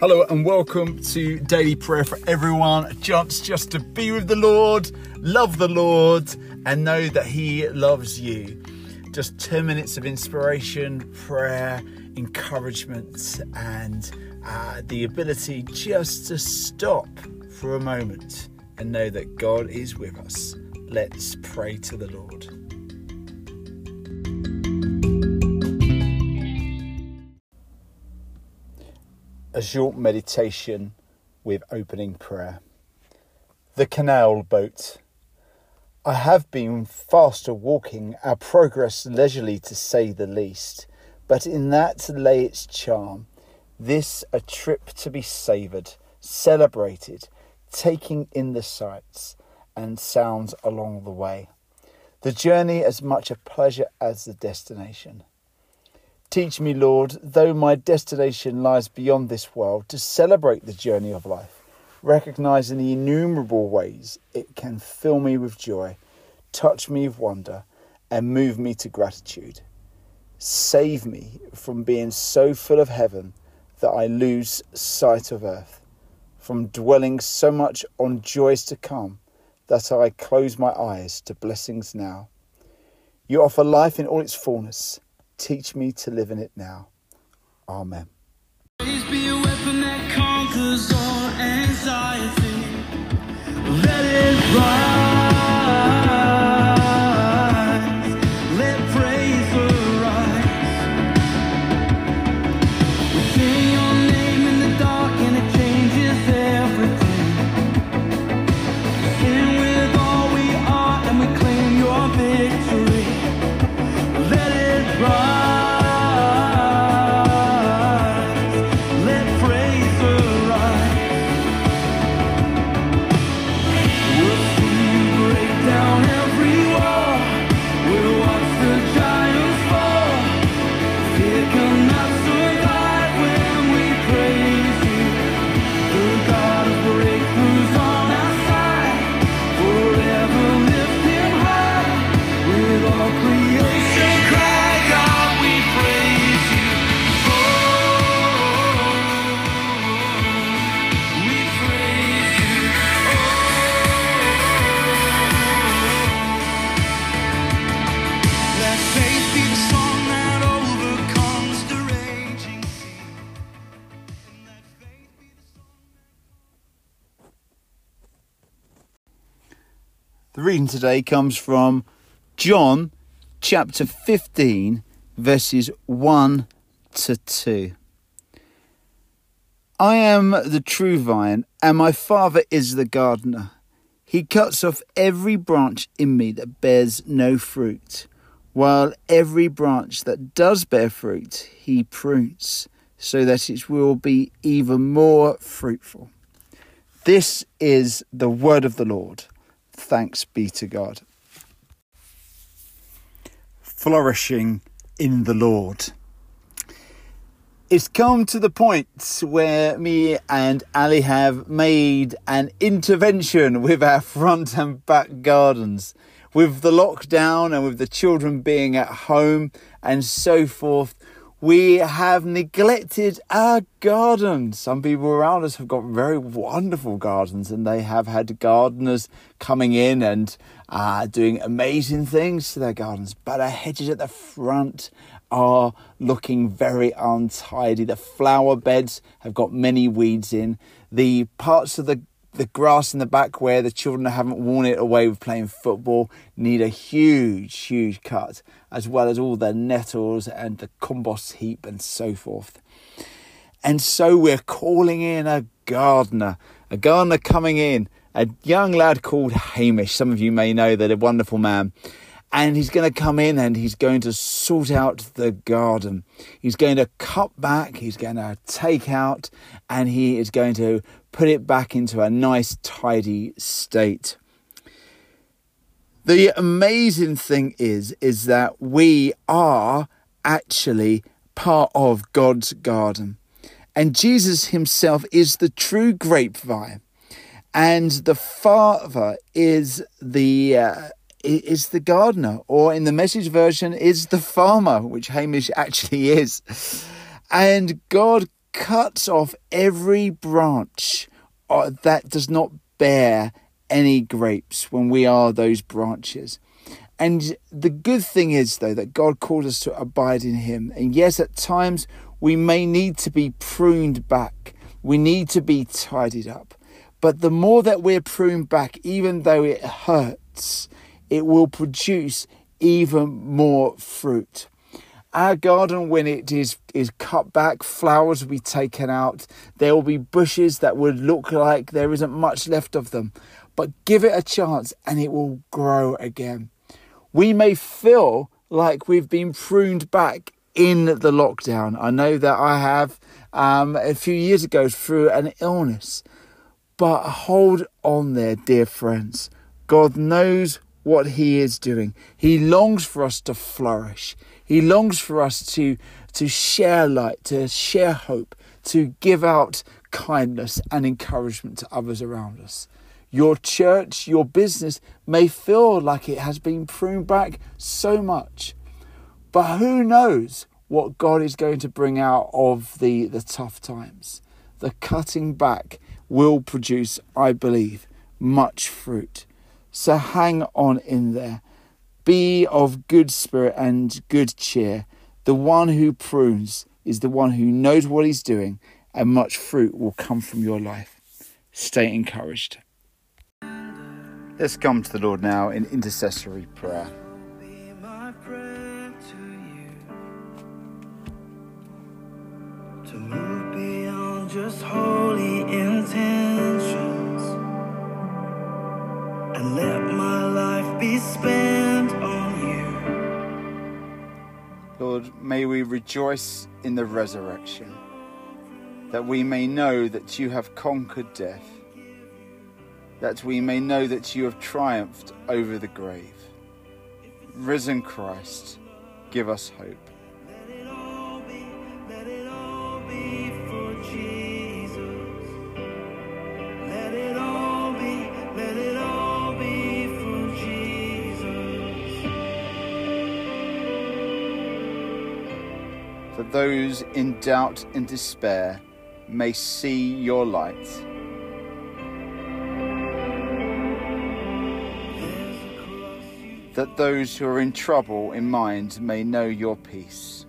Hello and welcome to Daily Prayer for everyone. Chance just to be with the Lord, love the Lord, and know that He loves you. Just 10 minutes of inspiration, prayer, encouragement, and uh, the ability just to stop for a moment and know that God is with us. Let's pray to the Lord. A short meditation with opening prayer. The canal boat. I have been faster walking, our progress leisurely to say the least, but in that lay its charm. This a trip to be savoured, celebrated, taking in the sights and sounds along the way. The journey as much a pleasure as the destination. Teach me, Lord, though my destination lies beyond this world, to celebrate the journey of life, recognizing the innumerable ways it can fill me with joy, touch me with wonder, and move me to gratitude. Save me from being so full of heaven that I lose sight of earth, from dwelling so much on joys to come that I close my eyes to blessings now. You offer life in all its fullness. Teach me to live in it now. Amen. Let it. Reading today comes from John chapter 15, verses 1 to 2. I am the true vine, and my Father is the gardener. He cuts off every branch in me that bears no fruit, while every branch that does bear fruit he prunes, so that it will be even more fruitful. This is the word of the Lord. Thanks be to God. Flourishing in the Lord. It's come to the point where me and Ali have made an intervention with our front and back gardens. With the lockdown and with the children being at home and so forth, we have neglected our gardens. Some people around us have got very wonderful gardens and they have had gardeners coming in and uh, doing amazing things to their gardens. But our hedges at the front are looking very untidy. The flower beds have got many weeds in. The parts of the the grass in the back where the children haven't worn it away with playing football need a huge, huge cut, as well as all the nettles and the compost heap and so forth. And so we're calling in a gardener, a gardener coming in, a young lad called Hamish. Some of you may know that, a wonderful man and he's going to come in and he's going to sort out the garden. He's going to cut back, he's going to take out, and he is going to put it back into a nice, tidy state. The amazing thing is, is that we are actually part of God's garden. And Jesus himself is the true grapevine. And the Father is the uh, is the gardener, or in the message version, is the farmer, which Hamish actually is. And God cuts off every branch uh, that does not bear any grapes when we are those branches. And the good thing is, though, that God called us to abide in Him. And yes, at times we may need to be pruned back, we need to be tidied up. But the more that we're pruned back, even though it hurts, it will produce even more fruit. Our garden, when it is, is cut back, flowers will be taken out. There will be bushes that would look like there isn't much left of them. But give it a chance and it will grow again. We may feel like we've been pruned back in the lockdown. I know that I have um, a few years ago through an illness. But hold on there, dear friends. God knows what He is doing. He longs for us to flourish. He longs for us to, to share light, to share hope, to give out kindness and encouragement to others around us. Your church, your business may feel like it has been pruned back so much. But who knows what God is going to bring out of the, the tough times? The cutting back will produce, I believe, much fruit. So hang on in there. Be of good spirit and good cheer. The one who prunes is the one who knows what he's doing, and much fruit will come from your life. Stay encouraged. Let's come to the Lord now in intercessory prayer. Just may we rejoice in the resurrection, that we may know that you have conquered death, that we may know that you have triumphed over the grave. Risen Christ, give us hope. That those in doubt and despair may see your light. That those who are in trouble in mind may know your peace.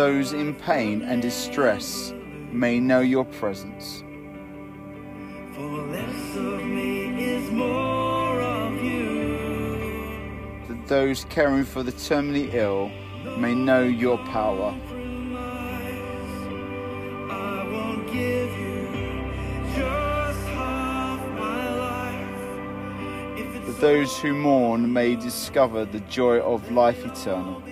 Those in pain and distress may know your presence. for less of me is more of you. That those caring for the terminally ill may know your power. I won't give you just half my life. If it's That those who mourn may discover the joy of life eternal.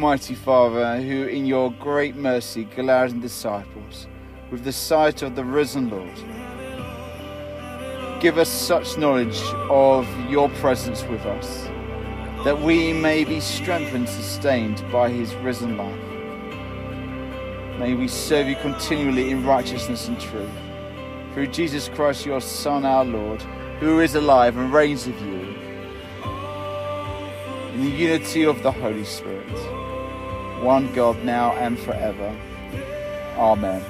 Almighty Father, who in your great mercy gladdened disciples with the sight of the risen Lord, give us such knowledge of your presence with us that we may be strengthened, sustained by his risen life. May we serve you continually in righteousness and truth. Through Jesus Christ, your Son, our Lord, who is alive and reigns with you in the unity of the Holy Spirit, one God now and forever. Amen.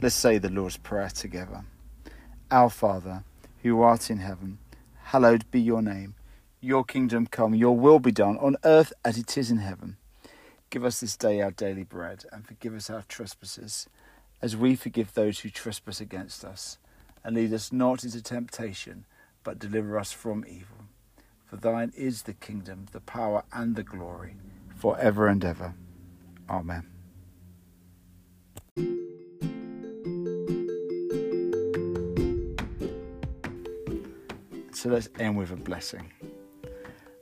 Let's say the Lord's Prayer together. Our Father, who art in heaven, hallowed be your name. Your kingdom come, your will be done on earth as it is in heaven. Give us this day our daily bread, and forgive us our trespasses, as we forgive those who trespass against us. And lead us not into temptation, but deliver us from evil. For thine is the kingdom, the power, and the glory, for ever and ever. Amen. So let's end with a blessing.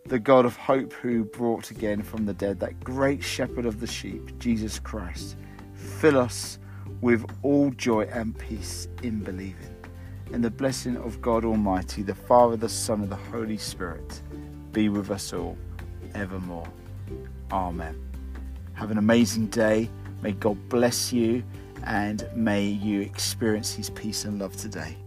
The God of hope who brought again from the dead that great shepherd of the sheep, Jesus Christ, fill us with all joy and peace in believing. And the blessing of God Almighty, the Father, the Son, and the Holy Spirit be with us all evermore. Amen. Have an amazing day. May God bless you and may you experience His peace and love today.